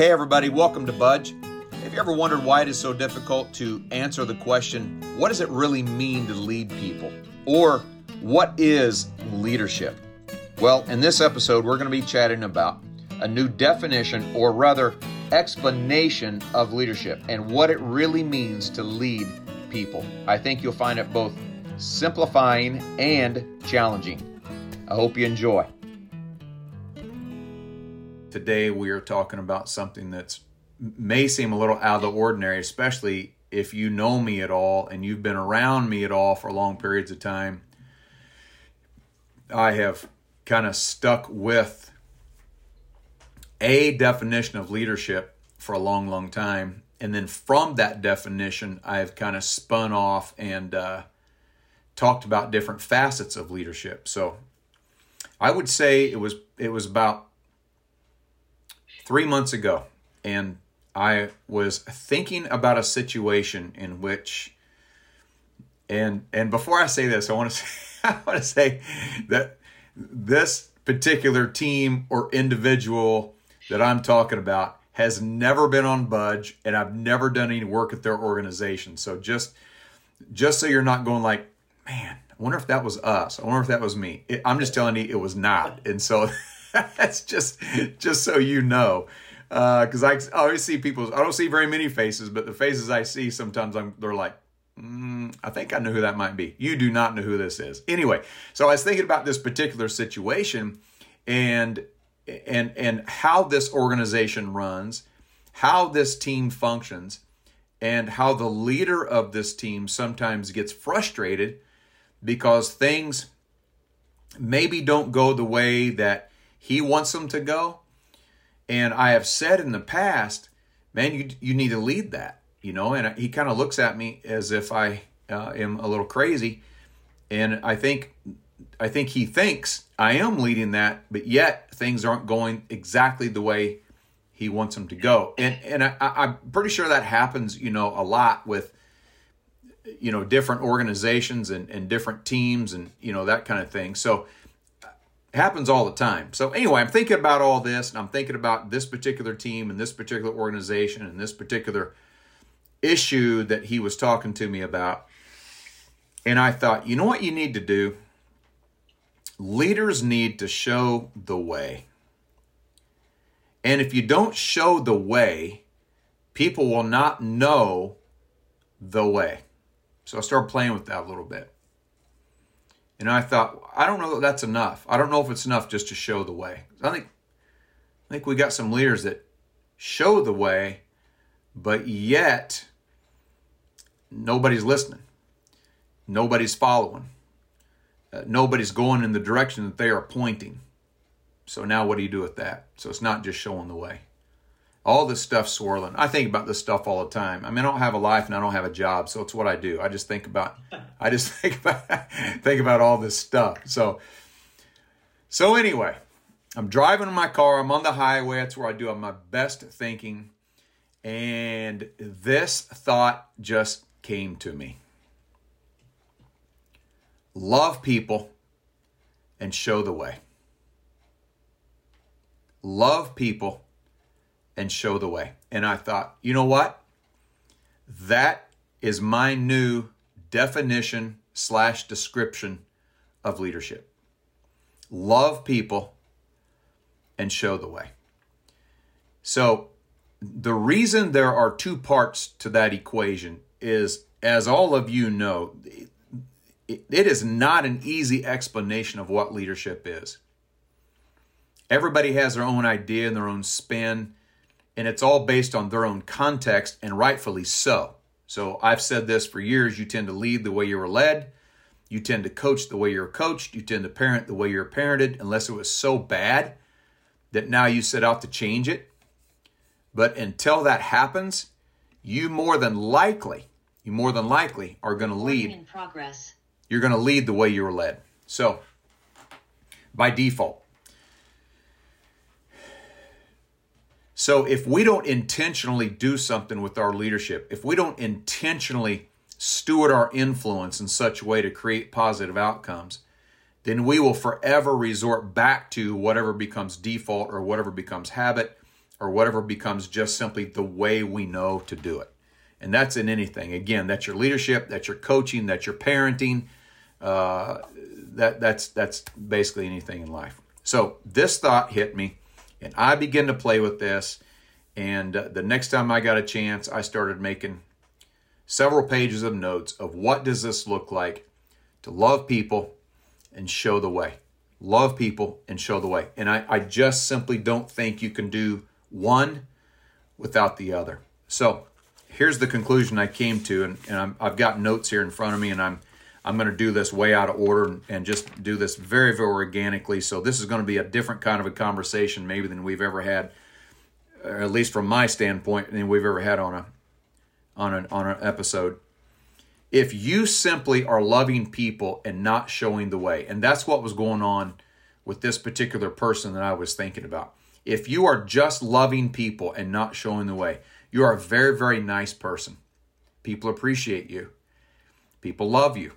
Hey, everybody, welcome to Budge. Have you ever wondered why it is so difficult to answer the question, what does it really mean to lead people? Or what is leadership? Well, in this episode, we're going to be chatting about a new definition, or rather, explanation of leadership and what it really means to lead people. I think you'll find it both simplifying and challenging. I hope you enjoy. Today, we are talking about something that's may seem a little out of the ordinary, especially if you know me at all and you've been around me at all for long periods of time. I have kind of stuck with a definition of leadership for a long, long time. And then from that definition, I've kind of spun off and uh, talked about different facets of leadership. So I would say it was it was about three months ago, and I was thinking about a situation in which, and and before I say this, I want to say, I want to say that this particular team or individual that I'm talking about has never been on Budge, and I've never done any work at their organization. So just just so you're not going like, man, I wonder if that was us. I wonder if that was me. It, I'm just telling you, it was not. And so that's just just so you know because uh, I always see people. I don't see very many faces, but the faces I see sometimes I'm they're like, mm, I think I know who that might be. You do not know who this is. Anyway, so I was thinking about this particular situation and and and how this organization runs, how this team functions, and how the leader of this team sometimes gets frustrated because things maybe don't go the way that he wants them to go and I have said in the past, man, you you need to lead that, you know. And he kind of looks at me as if I uh, am a little crazy, and I think I think he thinks I am leading that, but yet things aren't going exactly the way he wants them to go. And and I, I'm pretty sure that happens, you know, a lot with you know different organizations and, and different teams and you know that kind of thing. So happens all the time. So anyway, I'm thinking about all this and I'm thinking about this particular team and this particular organization and this particular issue that he was talking to me about. And I thought, you know what you need to do? Leaders need to show the way. And if you don't show the way, people will not know the way. So I started playing with that a little bit. And I thought, I don't know that that's enough. I don't know if it's enough just to show the way. I think, I think we got some leaders that show the way, but yet nobody's listening, nobody's following, uh, nobody's going in the direction that they are pointing. So now, what do you do with that? So it's not just showing the way all this stuff swirling. I think about this stuff all the time. I mean, I don't have a life and I don't have a job, so it's what I do. I just think about, I just think about, think about all this stuff. So, so anyway, I'm driving in my car. I'm on the highway. That's where I do my best thinking, and this thought just came to me. Love people and show the way. Love people and show the way. And I thought, you know what? That is my new definition slash description of leadership. Love people and show the way. So, the reason there are two parts to that equation is, as all of you know, it is not an easy explanation of what leadership is. Everybody has their own idea and their own spin and it's all based on their own context, and rightfully so. So I've said this for years you tend to lead the way you were led, you tend to coach the way you're coached, you tend to parent the way you're parented, unless it was so bad that now you set out to change it. But until that happens, you more than likely, you more than likely are going to lead. In progress. You're going to lead the way you were led. So, by default, So if we don't intentionally do something with our leadership, if we don't intentionally steward our influence in such a way to create positive outcomes, then we will forever resort back to whatever becomes default or whatever becomes habit or whatever becomes just simply the way we know to do it. And that's in anything. Again, that's your leadership, that's your coaching, that's your parenting. Uh, that that's that's basically anything in life. So this thought hit me, and I began to play with this. And uh, the next time I got a chance, I started making several pages of notes of what does this look like to love people and show the way. Love people and show the way. And I, I just simply don't think you can do one without the other. So here's the conclusion I came to, and, and i have got notes here in front of me, and I'm I'm going to do this way out of order and, just do this very very organically. So this is going to be a different kind of a conversation maybe than we've ever had, at least from my standpoint, than we've ever had on a on an on an episode. If you simply are loving people and not showing the way, and that's what was going on with this particular person that I was thinking about. If you are just loving people and not showing the way, you are a very, very nice person. People appreciate you. People love you.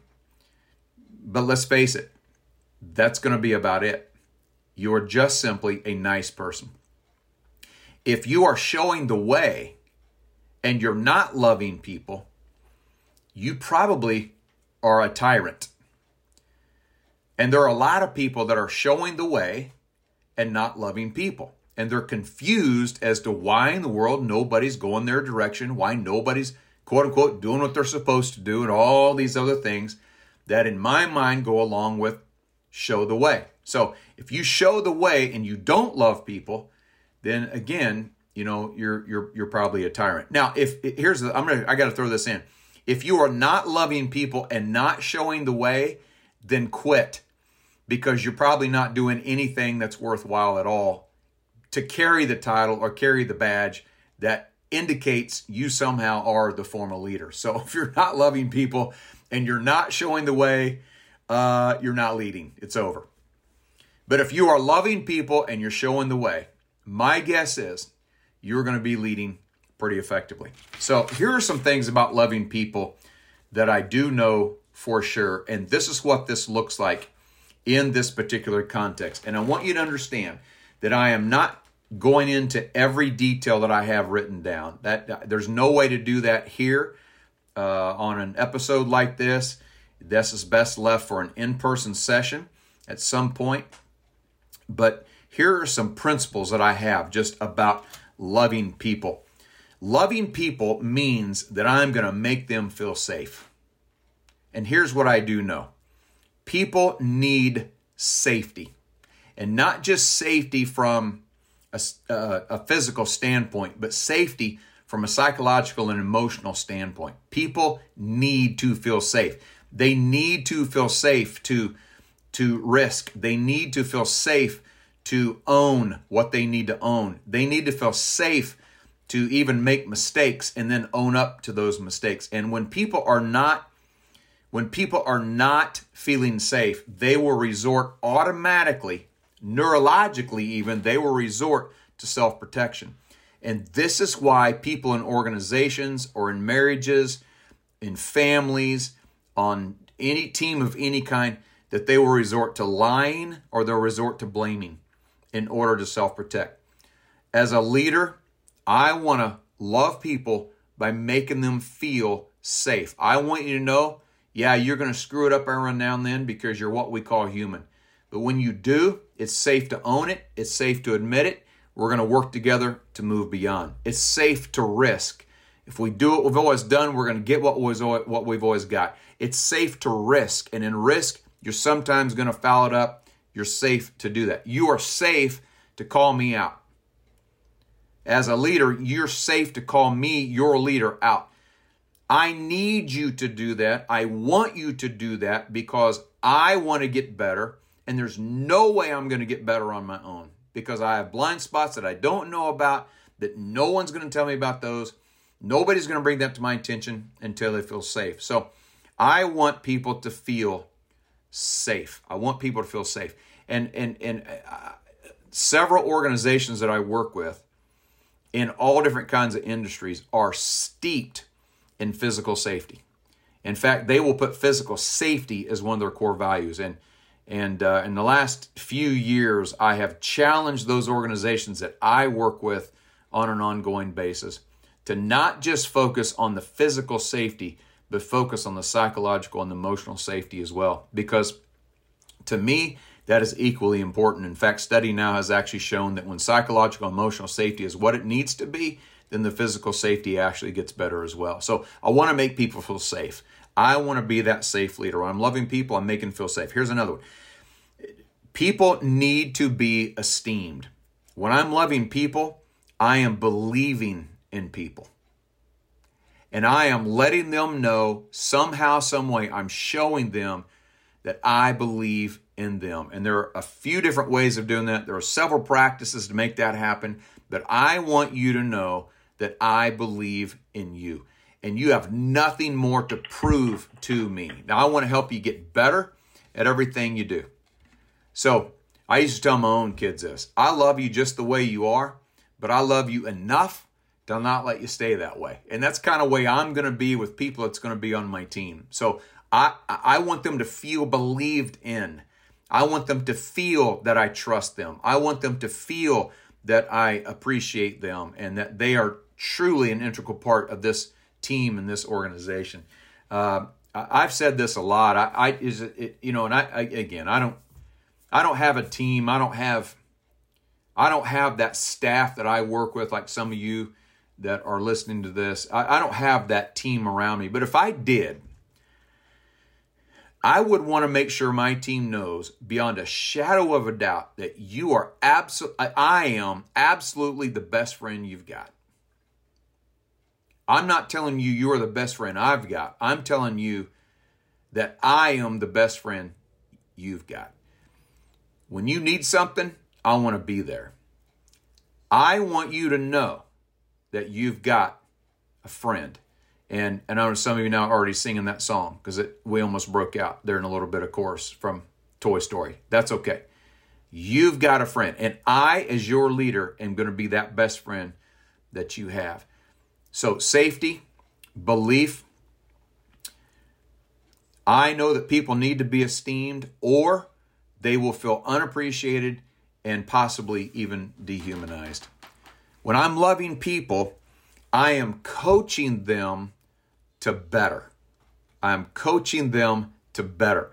But let's face it, that's going to be about it. You are just simply a nice person. If you are showing the way and you're not loving people, you probably are a tyrant. And there are a lot of people that are showing the way and not loving people and they're confused as to why in the world nobody's going their direction, why nobody's quote unquote doing what they're supposed to do, and all these other things that, in my mind, go along with show the way. So if you show the way and you don't love people, then again, you know you're you're you're probably a tyrant. Now, if here's the, I'm gonna I got to throw this in. If you are not loving people and not showing the way, then quit because you're probably not doing anything that's worthwhile at all to carry the title or carry the badge that indicates you somehow are the formal leader. So if you're not loving people and you're not showing the way, uh, you're not leading. It's over. But if you are loving people and you're showing the way, my guess is you're going to be leading pretty effectively. So here are some things about loving people that I do know for sure. And this is what this looks like in this particular context. And I want you to understand that I am not going into every detail that I have written down. That there's no way to do that here uh, on an episode like this. This is best left for an in-person session at some point. But here are some principles that I have just about loving people. Loving people means that I'm going to make them feel safe. And here's what I do know people need safety. And not just safety from a, uh, a physical standpoint, but safety from a psychological and emotional standpoint. People need to feel safe. They need to feel safe to to risk. They need to feel safe to own what they need to own. They need to feel safe to even make mistakes and then own up to those mistakes. And when people are not when people are not feeling safe, they will resort automatically neurologically, even, they will resort to self protection. And this is why people in organizations or in marriages, in families, on any team of any kind, that they will resort to lying or they'll resort to blaming in order to self protect. As a leader, I want to love people by making them feel safe. I want you to know, yeah, you're going to screw it up every now and then because you're what we call human. But when you do, it's safe to own it, it's safe to admit it. We're going to work together to move beyond. It's safe to risk. If we do what we've always done, we're going to get what, was, what we've always got. It's safe to risk. And in risk, you're sometimes going to foul it up. You're safe to do that. You are safe to call me out. As a leader, you're safe to call me, your leader, out. I need you to do that. I want you to do that because I want to get better and there's no way I'm going to get better on my own because I have blind spots that I don't know about, that no one's going to tell me about those. Nobody's going to bring that to my attention until they feel safe. So I want people to feel safe. I want people to feel safe. And and and uh, several organizations that I work with in all different kinds of industries are steeped in physical safety. In fact, they will put physical safety as one of their core values. And and uh, in the last few years, I have challenged those organizations that I work with on an ongoing basis, to not just focus on the physical safety, but focus on the psychological and emotional safety as well. Because to me, that is equally important. In fact, study now has actually shown that when psychological emotional safety is what it needs to be, then the physical safety actually gets better as well. So I want to make people feel safe. I want to be that safe leader. I'm loving people, I'm making feel safe. Here's another one. People need to be esteemed. When I'm loving people, I am believing in people. And I am letting them know somehow, some way, I'm showing them that I believe in them. And there are a few different ways of doing that. There are several practices to make that happen. But I want you to know that I believe in you. And you have nothing more to prove to me. Now, I want to help you get better at everything you do. So, I used to tell my own kids this I love you just the way you are, but I love you enough to not let you stay that way. And that's kind of way I'm going to be with people that's going to be on my team. So, I, I want them to feel believed in. I want them to feel that I trust them. I want them to feel that I appreciate them and that they are truly an integral part of this team and this organization. Uh, I've said this a lot. I, I is it, you know, and I, I again, I don't, I don't have a team. I don't have, I don't have that staff that I work with, like some of you that are listening to this. I, I don't have that team around me. But if I did, I would want to make sure my team knows beyond a shadow of a doubt that you are absolutely, I am absolutely the best friend you've got. I'm not telling you you're the best friend I've got. I'm telling you that I am the best friend you've got. When you need something, I want to be there. I want you to know that you've got a friend. And, and I know some of you now are already singing that song because we almost broke out there in a little bit of chorus from Toy Story. That's okay. You've got a friend. And I, as your leader, am going to be that best friend that you have. So, safety, belief. I know that people need to be esteemed or they will feel unappreciated and possibly even dehumanized. When I'm loving people, I am coaching them to better. I'm coaching them to better.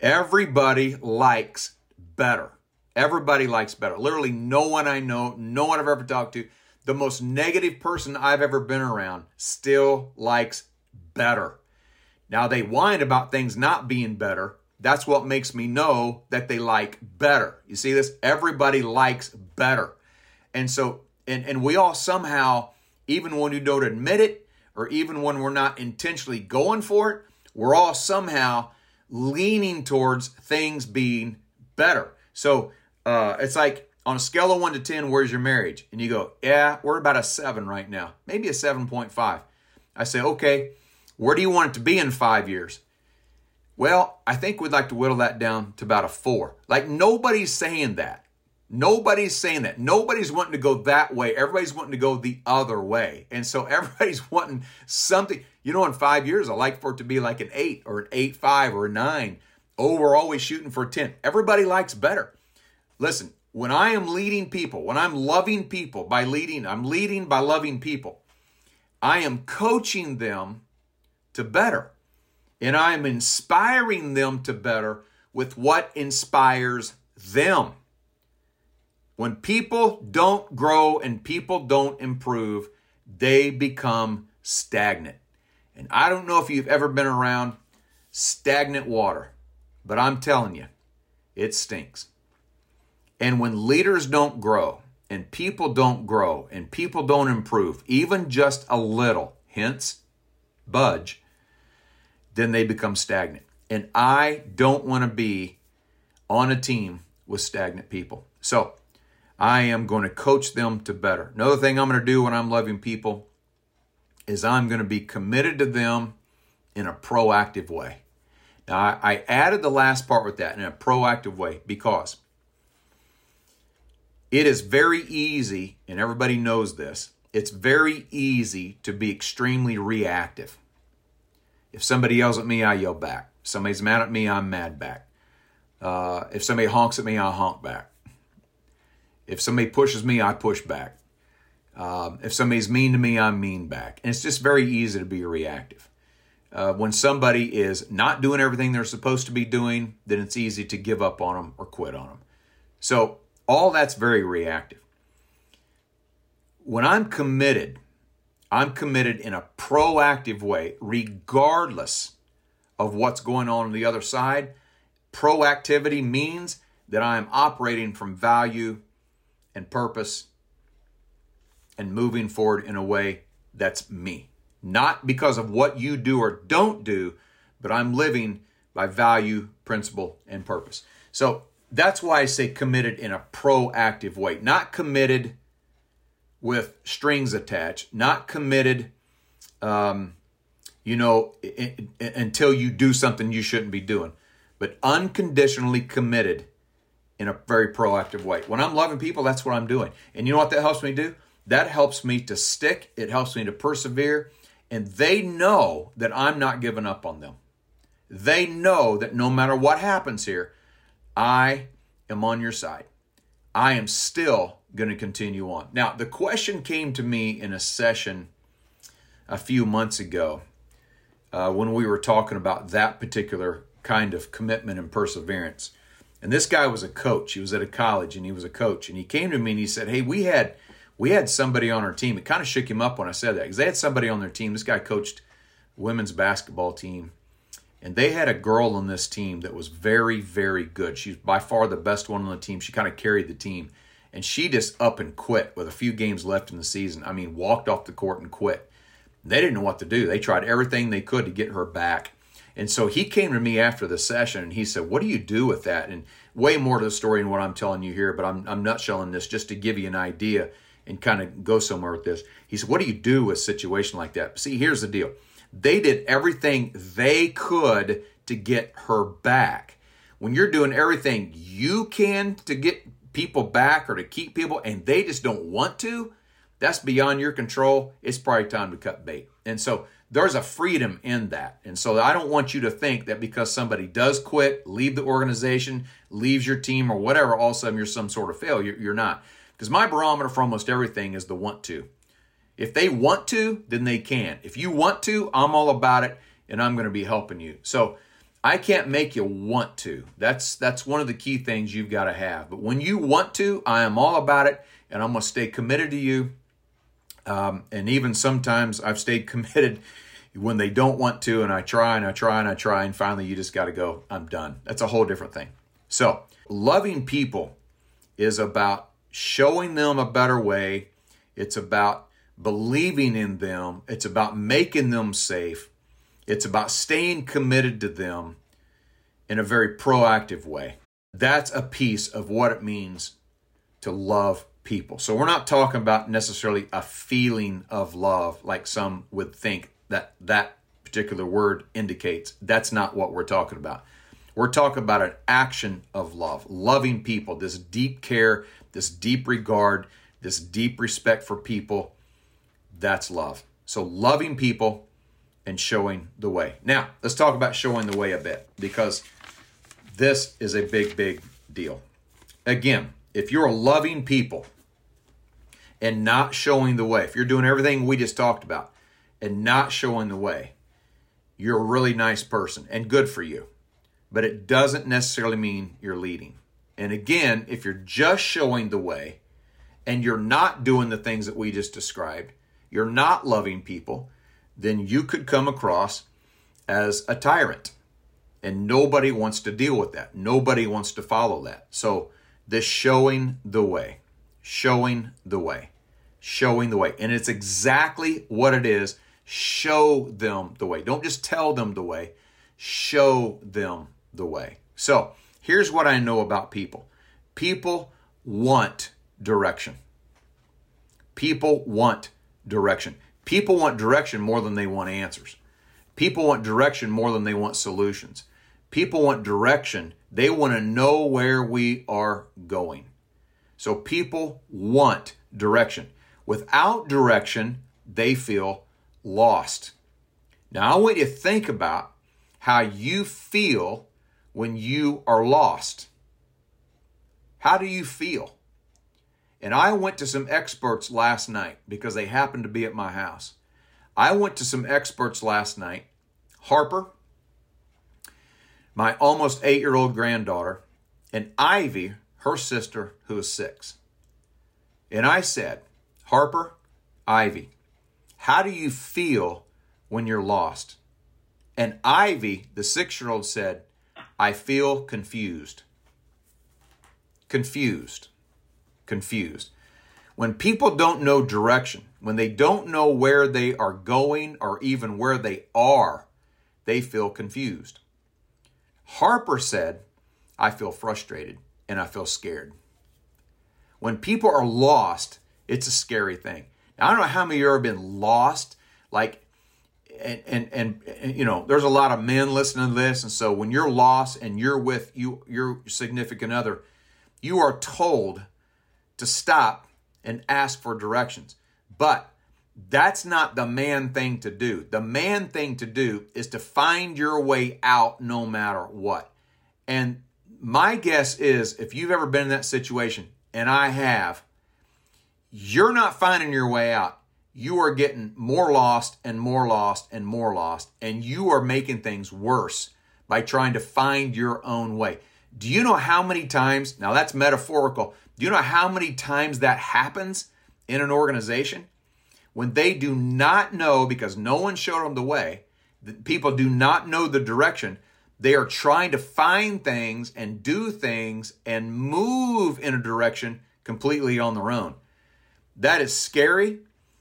Everybody likes better. Everybody likes better. Literally, no one I know, no one I've ever talked to, the most negative person I've ever been around still likes better. Now, they whine about things not being better. That's what makes me know that they like better. You see this? Everybody likes better. And so, and, and we all somehow, even when you don't admit it, or even when we're not intentionally going for it, we're all somehow leaning towards things being better. So uh, it's like on a scale of one to 10, where's your marriage? And you go, yeah, we're about a seven right now, maybe a 7.5. I say, okay, where do you want it to be in five years? Well, I think we'd like to whittle that down to about a four. Like nobody's saying that. Nobody's saying that. Nobody's wanting to go that way. Everybody's wanting to go the other way. And so everybody's wanting something. You know, in five years, I like for it to be like an eight or an eight, five or a nine. Oh, we're always shooting for 10. Everybody likes better. Listen, when I am leading people, when I'm loving people by leading, I'm leading by loving people. I am coaching them to better. And I am inspiring them to better with what inspires them. When people don't grow and people don't improve, they become stagnant. And I don't know if you've ever been around stagnant water, but I'm telling you, it stinks. And when leaders don't grow and people don't grow and people don't improve, even just a little, hence budge, then they become stagnant. And I don't want to be on a team with stagnant people. So, I am going to coach them to better. Another thing I'm going to do when I'm loving people is I'm going to be committed to them in a proactive way. Now, I, added the last part with that in a proactive way because it is very easy, and everybody knows this, it's very easy to be extremely reactive. If somebody yells at me, I yell back. If somebody's mad at me, I'm mad back. Uh, if somebody honks at me, I honk back. If somebody pushes me, I push back. Um, if somebody's mean to me, I'm mean back. And it's just very easy to be reactive. Uh, when somebody is not doing everything they're supposed to be doing, then it's easy to give up on them or quit on them. So, all that's very reactive. When I'm committed, I'm committed in a proactive way, regardless of what's going on on the other side. Proactivity means that I am operating from value and purpose and moving forward in a way that's me. Not because of what you do or don't do, but I'm living by value, principle, and purpose. So that's why I say committed in a proactive way, not committed with strings attached, not committed, um, you know, until you do something you shouldn't be doing, but unconditionally committed in a very proactive way. When I'm loving people, that's what I'm doing. And you know what that helps me do? That helps me to stick, it helps me to persevere, and they know that I'm not giving up on them. They know that no matter what happens here, I am on your side. I am still going to continue on. Now, the question came to me in a session a few months ago uh, when we were talking about that particular kind of commitment and perseverance. And this guy was a coach. He was at a college and he was a coach. And he came to me and he said, Hey, we had we had somebody on our team. It kind of shook him up when I said that because they had somebody on their team. This guy coached women's basketball team. And they had a girl on this team that was very, very good. She's by far the best one on the team. She kind of carried the team. And she just up and quit with a few games left in the season. I mean, walked off the court and quit. They didn't know what to do. They tried everything they could to get her back. And so he came to me after the session and he said, What do you do with that? And way more to the story than what I'm telling you here, but I'm, I'm nutshelling this just to give you an idea and kind of go somewhere with this. He said, What do you do with a situation like that? See, here's the deal they did everything they could to get her back. When you're doing everything you can to get people back or to keep people and they just don't want to, that's beyond your control. It's probably time to cut bait. And so there's a freedom in that. And so I don't want you to think that because somebody does quit, leave the organization, leaves your team or whatever, all of a sudden you're some sort of failure. You're not. Because my barometer for almost everything is the want to. If they want to, then they can. If you want to, I'm all about it and I'm going to be helping you. So I can't make you want to. That's that's one of the key things you've got to have. But when you want to, I am all about it and I'm going to stay committed to you. Um, and even sometimes I've stayed committed when they don't want to, and I try and I try and I try, and finally you just got to go, I'm done. That's a whole different thing. So, loving people is about showing them a better way, it's about believing in them, it's about making them safe, it's about staying committed to them in a very proactive way. That's a piece of what it means to love people. So we're not talking about necessarily a feeling of love like some would think that that particular word indicates. That's not what we're talking about. We're talking about an action of love, loving people, this deep care, this deep regard, this deep respect for people that's love. So loving people and showing the way. Now, let's talk about showing the way a bit because this is a big, big deal. Again, if you're loving people and not showing the way, if you're doing everything we just talked about and not showing the way, you're a really nice person and good for you. But it doesn't necessarily mean you're leading. And again, if you're just showing the way and you're not doing the things that we just described, you're not loving people, then you could come across as a tyrant. And nobody wants to deal with that. Nobody wants to follow that. So, this showing the way, showing the way, showing the way. And it's exactly what it is. Show them the way. Don't just tell them the way, show them the way. So, here's what I know about people people want direction. People want direction. People want direction more than they want answers. People want direction more than they want solutions. People want direction. They want to know where we are going. So people want direction. Without direction, they feel lost. Now, I want you to think about how you feel when you are lost. How do you feel? And I went to some experts last night because they happened to be at my house. I went to some experts last night. Harper, my almost eight year old granddaughter, and Ivy, her sister, who is six. And I said, Harper, Ivy, how do you feel when you're lost? And Ivy, the six year old, said, I feel confused. Confused. Confused. When people don't know direction, when they don't know where they are going or even where they are, they feel confused. Harper said, I feel frustrated and I feel scared. When people are lost, it's a scary thing. Now, I don't know how many of you have been lost, like, and, and, and, and, you know, there's a lot of men listening to this. And so when you're lost and you're with you, your significant other, you are told to stop and ask for directions. But that's not the man thing to do. The man thing to do is to find your way out no matter what. And my guess is if you've ever been in that situation, and I have, you're not finding your way out. You are getting more lost and more lost and more lost, and you are making things worse by trying to find your own way. Do you know how many times, now that's metaphorical, do you know how many times that happens in an organization? When they do not know, because no one showed them the way, people do not know the direction, they are trying to find things and do things and move in a direction completely on their own. That is scary,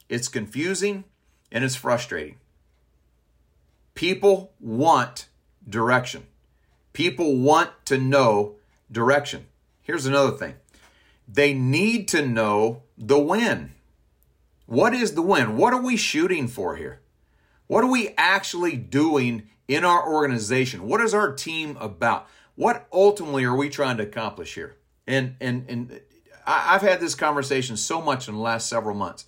it's confusing, and it's frustrating. People want direction. People want to know direction. Here's another thing they need to know the win. What is the win? What are we shooting for here? What are we actually doing in our organization? What is our team about? What ultimately are we trying to accomplish here? And and and I've had this conversation so much in the last several months.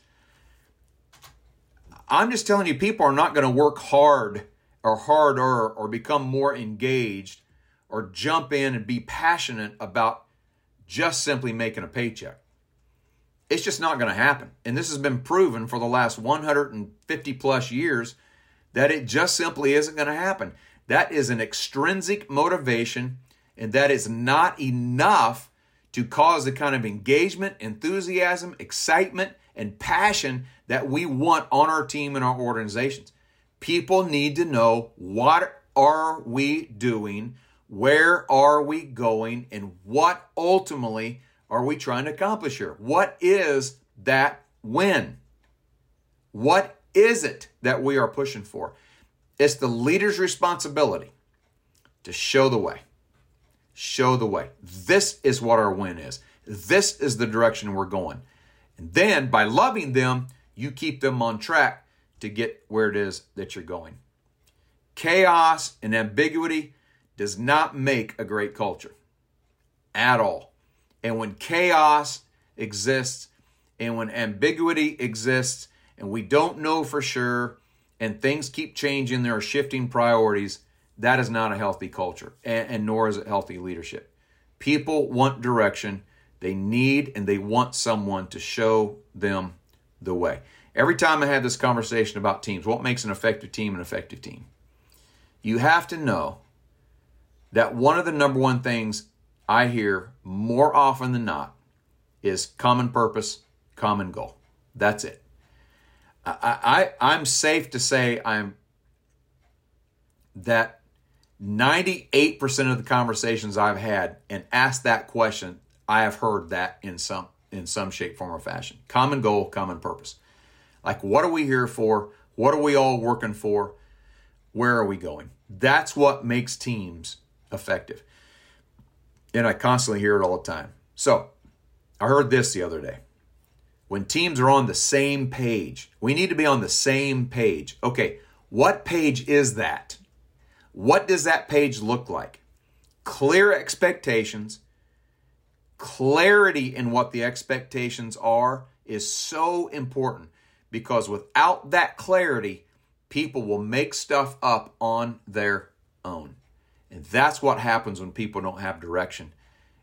I'm just telling you, people are not going to work hard or harder or become more engaged or jump in and be passionate about just simply making a paycheck. It's just not going to happen. And this has been proven for the last 150 plus years that it just simply isn't going to happen. That is an extrinsic motivation, and that is not enough to cause the kind of engagement, enthusiasm, excitement, and passion that we want on our team and our organizations. People need to know what are we doing, where are we going, and what ultimately are we trying to accomplish here? What is that win? What is it that we are pushing for? It's the leader's responsibility to show the way. Show the way. This is what our win is. This is the direction we're going. And then by loving them, you keep them on track to get where it is that you're going. Chaos and ambiguity does not make a great culture at all. And when chaos exists and when ambiguity exists and we don't know for sure and things keep changing, there are shifting priorities, that is not a healthy culture and, and nor is it healthy leadership. People want direction. They need and they want someone to show them the way. Every time I have this conversation about teams, what makes an effective team an effective team? You have to know that one of the number one things I hear more often than not is common purpose, common goal. That's it. I, I I'm safe to say I'm that 98% of the conversations I've had and asked that question, I have heard that in some in some shape, form, or fashion. Common goal, common purpose. Like what are we here for? What are we all working for? Where are we going? That's what makes teams effective. And I constantly hear it all the time. So I heard this the other day. When teams are on the same page, we need to be on the same page. Okay, what page is that? What does that page look like? Clear expectations, clarity in what the expectations are is so important because without that clarity, people will make stuff up on their own. And that's what happens when people don't have direction.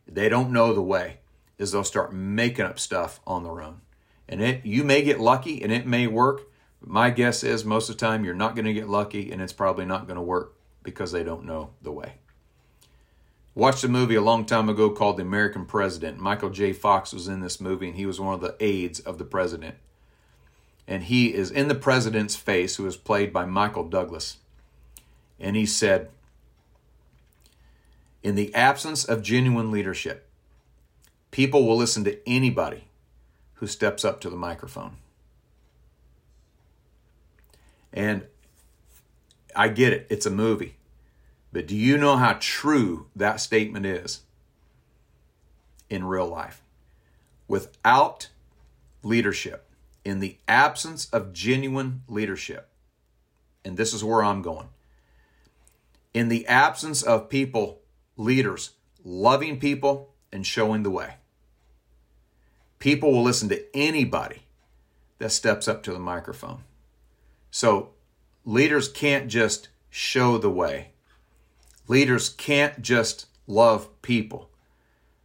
They don't know the way. is they'll start making up stuff on their own. And it you may get lucky and it may work. But my guess is most of the time you're not going to get lucky and it's probably not going to work because they don't know the way. Watched a movie a long time ago called The American President. Michael J. Fox was in this movie and he was one of the aides of the president. And he is in the president's face, who is played by Michael Douglas. And he said, In the absence of genuine leadership, people will listen to anybody who steps up to the microphone. And I get it, it's a movie. But do you know how true that statement is in real life? Without leadership, in the absence of genuine leadership, and this is where I'm going, in the absence of people, leaders, loving people and showing the way, people will listen to anybody that steps up to the microphone. So leaders can't just show the way Leaders can't just love people.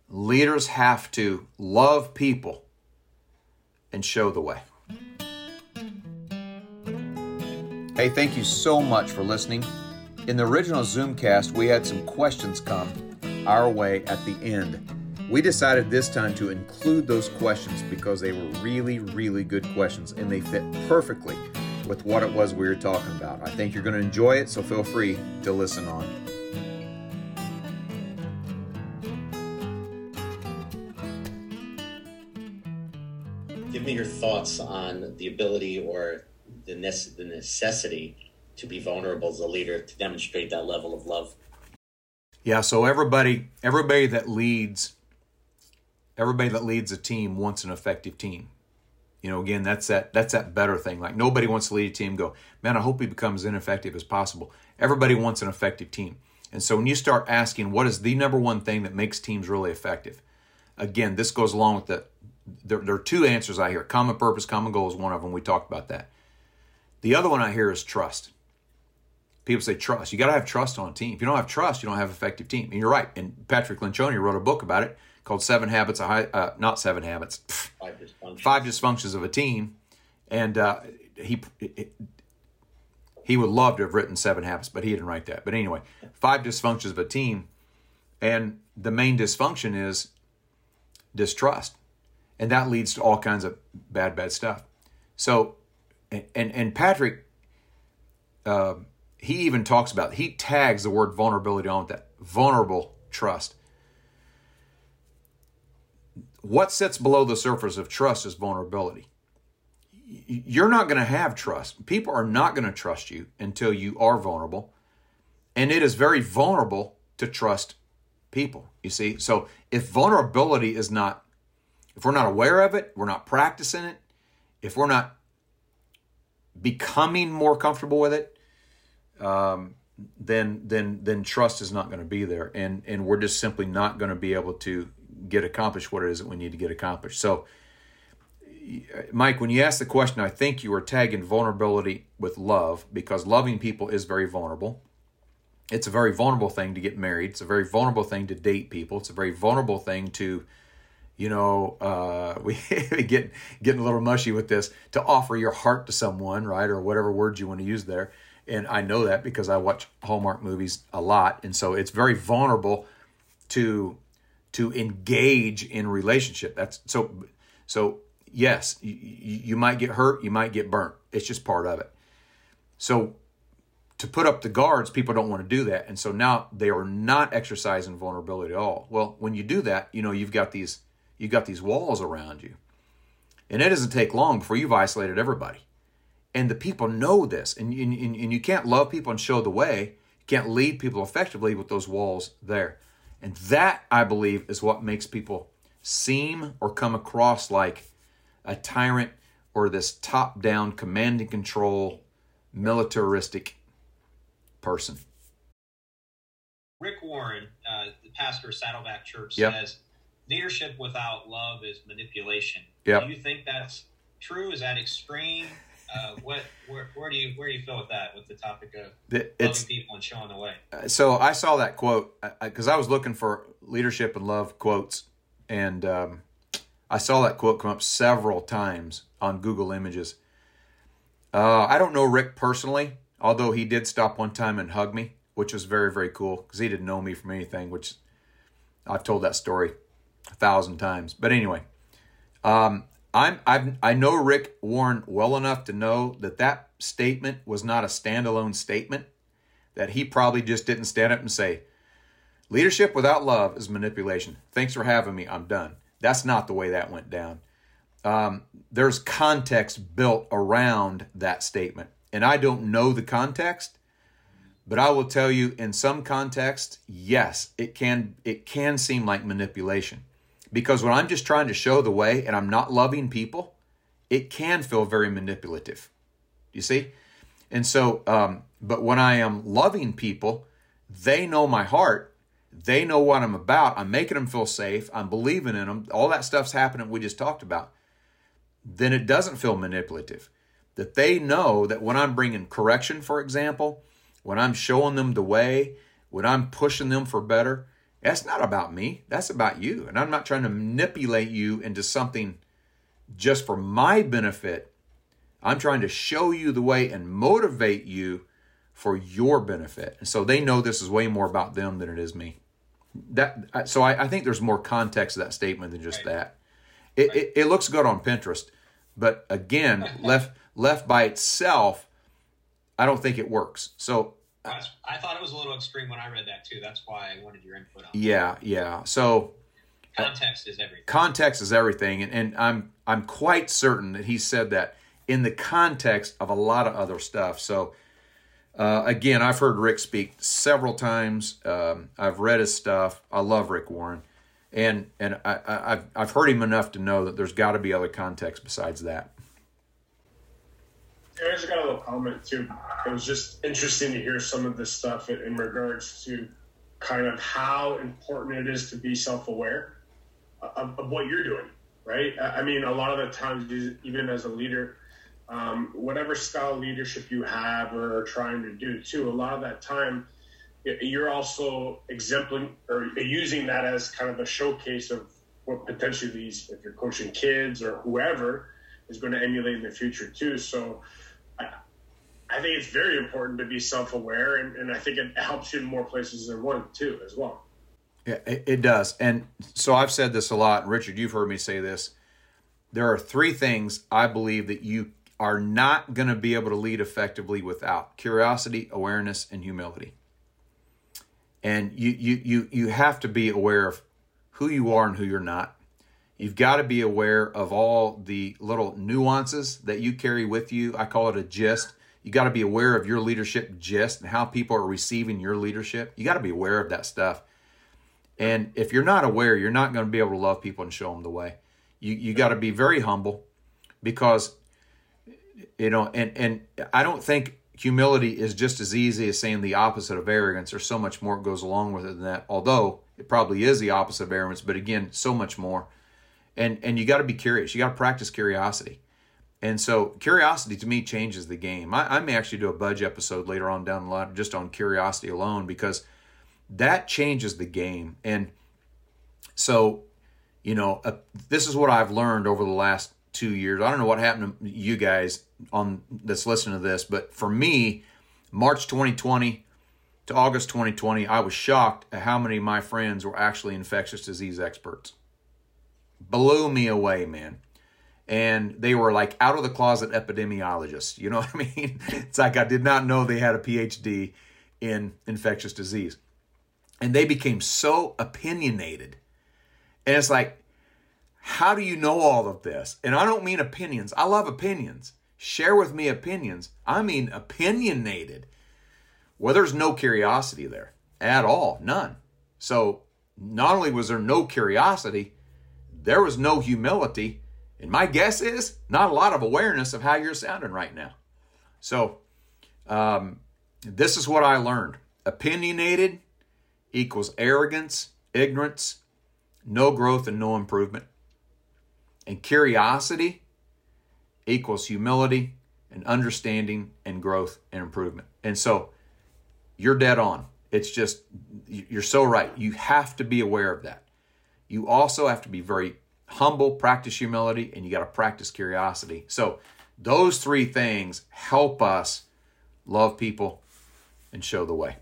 Leaders have to love people and show the way. Hey, thank you so much for listening. In the original Zoomcast, we had some questions come our way at the end. We decided this time to include those questions because they were really, really good questions and they fit perfectly with what it was we were talking about. I think you're going to enjoy it, so feel free to listen on. Give me your thoughts on the ability or the, necessity to be vulnerable as a leader to demonstrate that level of love. Yeah, so everybody everybody that leads everybody that leads a team wants an effective team. You know, again, that's that that's that better thing. Like nobody wants to lead a team go, man, I hope he becomes as ineffective as possible. Everybody wants an effective team. And so when you start asking what is the number one thing that makes teams really effective, again, this goes along with the there, there are two answers I hear. Common purpose, common goal is one of them. We talked about that. The other one I hear is trust. People say trust. You got to have trust on a team. If you don't have trust, you don't have an effective team. And you're right. And Patrick Lencioni wrote a book about it called Seven Habits of High, uh, not Seven Habits, five dysfunctions. five dysfunctions of a team. And uh, he he would love to have written Seven Habits, but he didn't write that. But anyway, five dysfunctions of a team, and the main dysfunction is distrust and that leads to all kinds of bad, bad stuff. So, and and Patrick, uh, he even talks about he tags the word vulnerability on with that vulnerable trust. What sits below the surface of trust is vulnerability. You're not going to have trust. People are not going to trust you until you are vulnerable. And it is very vulnerable to trust people, you see. So if vulnerability is not if we're not aware of it, we're not practicing it, if we're not becoming more comfortable with it, um, then then then trust is not going to be there, and and we're just simply not going to be able to get accomplished what it is that we need to get accomplished. So, Mike, when you ask the question, I think you are tagging vulnerability with love because loving people is very vulnerable. It's a very vulnerable thing to get married. It's a very vulnerable thing to date people. It's a very vulnerable thing to you know, uh, we get getting a little mushy with this to offer your heart to someone, right, or whatever words you want to use there. And I know that because I watch Hallmark movies a lot, and so it's very vulnerable to to engage in relationship. That's so so. Yes, you, you might get hurt, you might get burnt. It's just part of it. So to put up the guards, people don't want to do that. And so now they are not exercising vulnerability at all. Well, when you do that, you know, you've got these You've got these walls around you. And it doesn't take long before you've isolated everybody. And the people know this. And, and, and you can't love people and show the way. You can't lead people effectively with those walls there. And that, I believe, is what makes people seem or come across like a tyrant or this top down command and control militaristic person. Rick Warren, uh, the pastor of Saddleback Church, yep. says leadership without love is manipulation. Yep. Do you think that's true? Is that extreme? Uh, what where, where, do you where do you feel with that with the topic of it's, loving people and showing the way? Uh, so I saw that quote because I, I, was looking for leadership and love quotes, and um, I saw that quote come up several times on Google Images. Uh, I don't know Rick personally, although he did stop one time and hug me, which was very, very cool because he didn't know me from anything, which I've told that story a thousand times. But anyway, um, I'm I've, I know Rick Warren well enough to know that that statement was not a standalone statement. That he probably just didn't stand up and say, "Leadership without love is manipulation." Thanks for having me. I'm done. That's not the way that went down. Um, there's context built around that statement, and I don't know the context, but I will tell you, in some context, yes, it can it can seem like manipulation. Because when I'm just trying to show the way and I'm not loving people, it can feel very manipulative. You see? And so, um, but when I am loving people, they know my heart. They know what I'm about. I'm making them feel safe. I'm believing in them. All that stuff's happening we just talked about. Then it doesn't feel manipulative. That they know that when I'm bringing correction, for example, when I'm showing them the way, when I'm pushing them for better, that's not about me. That's about you. And I'm not trying to manipulate you into something just for my benefit. I'm trying to show you the way and motivate you for your benefit. And so they know this is way more about them than it is me. That so I, I think there's more context to that statement than just right. that. It, right. it, it looks good on Pinterest, but again, left left by itself, I don't think it works. So I thought it was a little extreme when I read that too. That's why I wanted your input on. Yeah, yeah. So context is everything. Context is everything, and, and I'm I'm quite certain that he said that in the context of a lot of other stuff. So. Uh, again, I've heard Rick speak several times. Um, I've read his stuff. I love Rick Warren, and and I, have I've heard him enough to know that there's got to be other context besides that. I just got a little comment too. It was just interesting to hear some of this stuff in, regards to kind of how important it is to be self-aware of, of, what you're doing, right? I mean, a lot of the times, even as a leader, um, whatever style of leadership you have or are trying to do too, a lot of that time, you're also exempling or using that as kind of a showcase of what potentially these, if you're coaching kids or whoever, is going to emulate in the future too. So I think it's very important to be self aware, and, and I think it helps you in more places than one, too, as well. Yeah, it, does. And so I've said this a lot. Richard, you've heard me say this. There are three things I believe that you are not going to be able to lead effectively without curiosity, awareness, and humility. And you, you, you, you have to be aware of who you are and who you're not. You've got to be aware of all the little nuances that you carry with you. I call it a gist you got to be aware of your leadership gist and how people are receiving your leadership. You got to be aware of that stuff. And if you're not aware, you're not going to be able to love people and show them the way. You you got to be very humble because you know and and I don't think humility is just as easy as saying the opposite of arrogance. There's so much more that goes along with it than that. Although it probably is the opposite of arrogance, but again, so much more. And and you got to be curious. You got to practice curiosity. And so curiosity to me changes the game. I, I, may actually do a budge episode later on down the line just on curiosity alone because that changes the game. And so, you know, uh, this is what I've learned over the last two years. I don't know what happened to you guys on that's listening to this, but for me, March 2020 to August 2020, I was shocked at how many of my friends were actually infectious disease experts. Blew me away, man and they were like out of the closet epidemiologists. You know what I mean? It's like I did not know they had a PhD in infectious disease. And they became so opinionated. And it's like, how do you know all of this? And I don't mean opinions. I love opinions. Share with me opinions. I mean opinionated. Well, there's no curiosity there at all, none. So not only was there no curiosity, there was no humility and my guess is not a lot of awareness of how you're sounding right now. So, um, this is what I learned opinionated equals arrogance, ignorance, no growth, and no improvement. And curiosity equals humility and understanding and growth and improvement. And so, you're dead on. It's just, you're so right. You have to be aware of that. You also have to be very humble, practice humility, and you got to practice curiosity. So those three things help us love people and show the way.